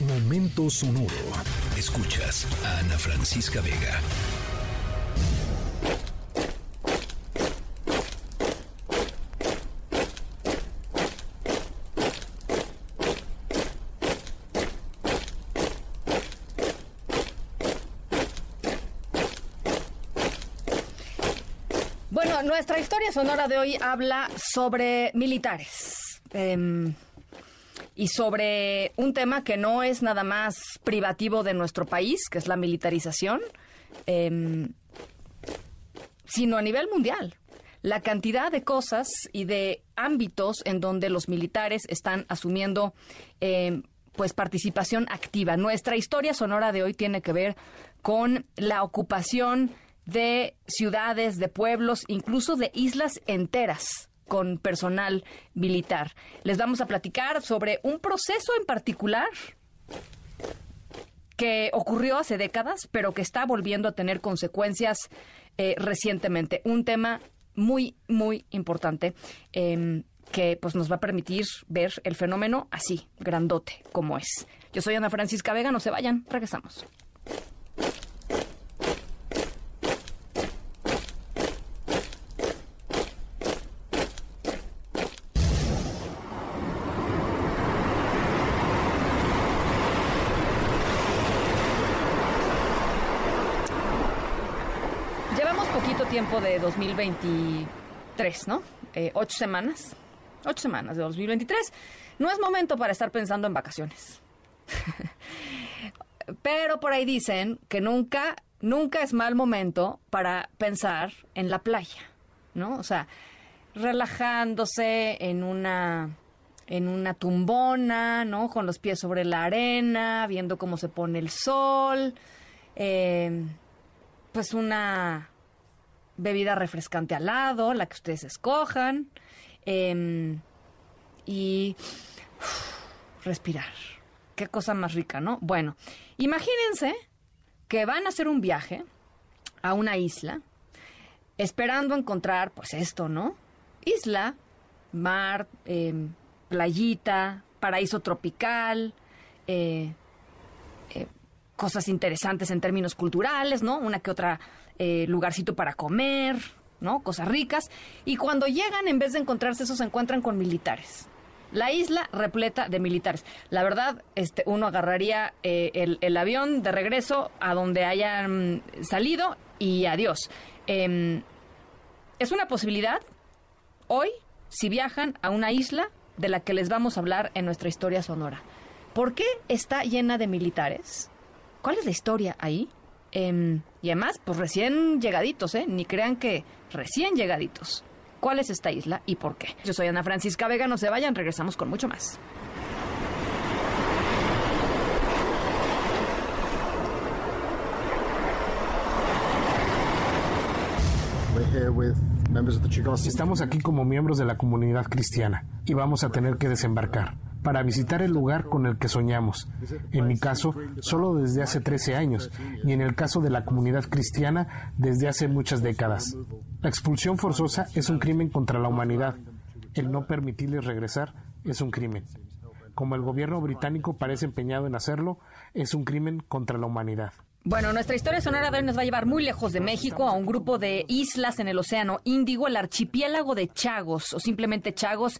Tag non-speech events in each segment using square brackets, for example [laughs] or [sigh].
Momento sonoro. Escuchas a Ana Francisca Vega. Bueno, nuestra historia sonora de hoy habla sobre militares. Em, y sobre un tema que no es nada más privativo de nuestro país, que es la militarización, em, sino a nivel mundial. La cantidad de cosas y de ámbitos en donde los militares están asumiendo em, pues participación activa. Nuestra historia sonora de hoy tiene que ver con la ocupación de ciudades, de pueblos, incluso de islas enteras con personal militar. Les vamos a platicar sobre un proceso en particular que ocurrió hace décadas, pero que está volviendo a tener consecuencias eh, recientemente. Un tema muy, muy importante em, que pues, nos va a permitir ver el fenómeno así, grandote como es. Yo soy Ana Francisca Vega, no se vayan, regresamos. Tiempo de 2023, ¿no? Eh, ocho semanas. Ocho semanas de 2023. No es momento para estar pensando en vacaciones. [laughs] Pero por ahí dicen que nunca, nunca es mal momento para pensar en la playa, ¿no? O sea, relajándose en una en una tumbona, ¿no? Con los pies sobre la arena, viendo cómo se pone el sol. Eh, pues una bebida refrescante al lado, la que ustedes escojan. em, y respirar. Qué cosa más rica, ¿no? Bueno, imagínense que van a hacer un viaje a una isla, esperando encontrar, pues esto, ¿no? Isla, mar, em, playita, paraíso tropical, eh, eh, cosas interesantes en términos culturales, ¿no? Una que otra eh, lugarcito para comer, ¿no? Cosas ricas. Y cuando llegan, en vez de encontrarse eso, se encuentran con militares. La isla repleta de militares. La verdad, este, uno agarraría eh, el, avión de regreso a donde hayan salido y adiós. Em, es una posibilidad hoy si viajan a una isla de la que les vamos a hablar en nuestra historia sonora. ¿Por qué está llena de militares? ¿Cuál es la historia ahí? Em, y además, pues recién llegaditos, ¿eh? Ni crean que recién llegaditos. ¿Cuál es esta isla y por qué? Yo soy Ana Francisca Vega, no se vayan, regresamos con mucho más. Estamos aquí como miembros de la comunidad cristiana y vamos a tener que desembarcar para visitar el lugar con el que soñamos. En mi caso, solo desde hace 13 años y en el caso de la comunidad cristiana desde hace muchas décadas. La expulsión forzosa es un crimen contra la humanidad. El no permitirles regresar es un crimen. Como el gobierno británico parece empeñado en hacerlo, es un crimen contra la humanidad. Bueno, nuestra historia sonora de hoy nos va a llevar muy lejos de México, a un grupo de islas en el Océano Índigo, el archipiélago de Chagos, o simplemente Chagos,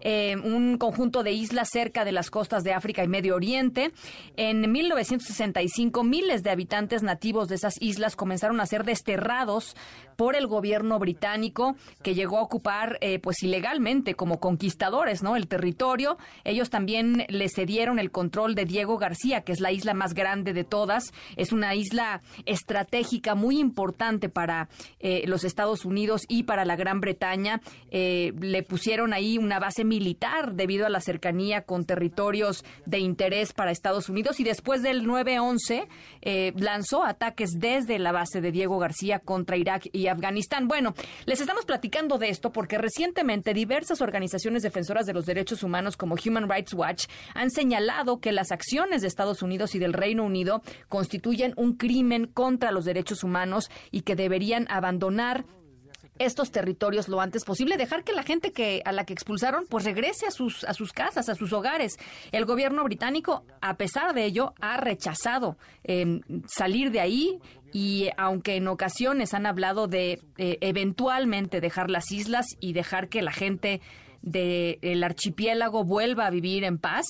eh, un conjunto de islas cerca de las costas de África y Medio Oriente. En 1965, miles de habitantes nativos de esas islas comenzaron a ser desterrados por el gobierno británico, que llegó a ocupar, eh, pues ilegalmente, como conquistadores, ¿no? El territorio. Ellos también le cedieron el control de Diego García, que es la isla más grande de todas. Es una isla estratégica muy importante para eh, los Estados Unidos y para la Gran Bretaña. Le pusieron ahí una base militar debido a la cercanía con territorios de interés para Estados Unidos y después del 9-11 eh, lanzó ataques desde la base de Diego García contra Irak y Afganistán. Bueno, les estamos platicando de esto porque recientemente diversas organizaciones defensoras de los derechos humanos como Human Rights Watch han señalado que las acciones de Estados Unidos y del Reino Unido constituyen un crimen contra los derechos humanos y que deberían abandonar estos territorios lo antes posible, dejar que la gente que a la que expulsaron pues regrese a sus a sus casas, a sus hogares. El gobierno británico, a pesar de ello, ha rechazado em, salir de ahí y aunque en ocasiones han hablado de eh, eventualmente dejar las islas y dejar que la gente del archipiélago vuelva a vivir en paz,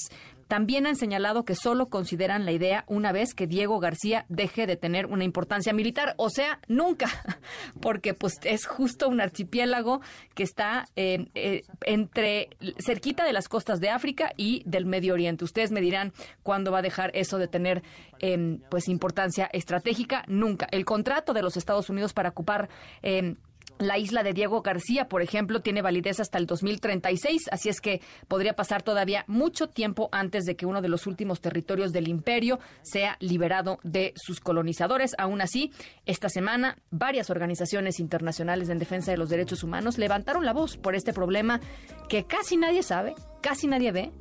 también han señalado que solo consideran la idea una vez que Diego García deje de tener una importancia militar, o sea, nunca, [laughs] porque pues es justo un archipiélago que está eh, eh, entre cerquita de las costas de África y del Medio Oriente. Ustedes me dirán cuándo va a dejar eso de tener em, pues importancia estratégica, nunca. El contrato de los Estados Unidos para ocupar em, la isla de Diego García, por ejemplo, tiene validez hasta el 2036, así es que podría pasar todavía mucho tiempo antes de que uno de los últimos territorios del imperio sea liberado de sus colonizadores. Aún así, esta semana varias organizaciones internacionales en defensa de los derechos humanos levantaron la voz por este problema que casi nadie sabe, casi nadie ve,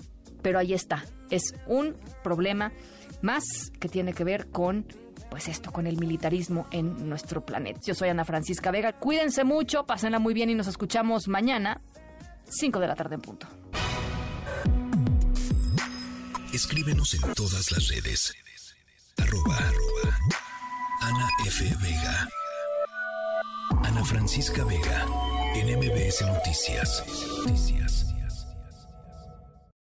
pero ahí está. Es un problema más que tiene que ver con pues esto con el militarismo en nuestro planeta. Yo soy Ana Francisca Vega. Cuídense mucho, pásenla muy bien y nos escuchamos mañana, 5 de la tarde en punto. Escríbenos en todas las redes. Arroba, arroba Ana F. Vega. Ana Francisca Vega. En MBS Noticias. Noticias.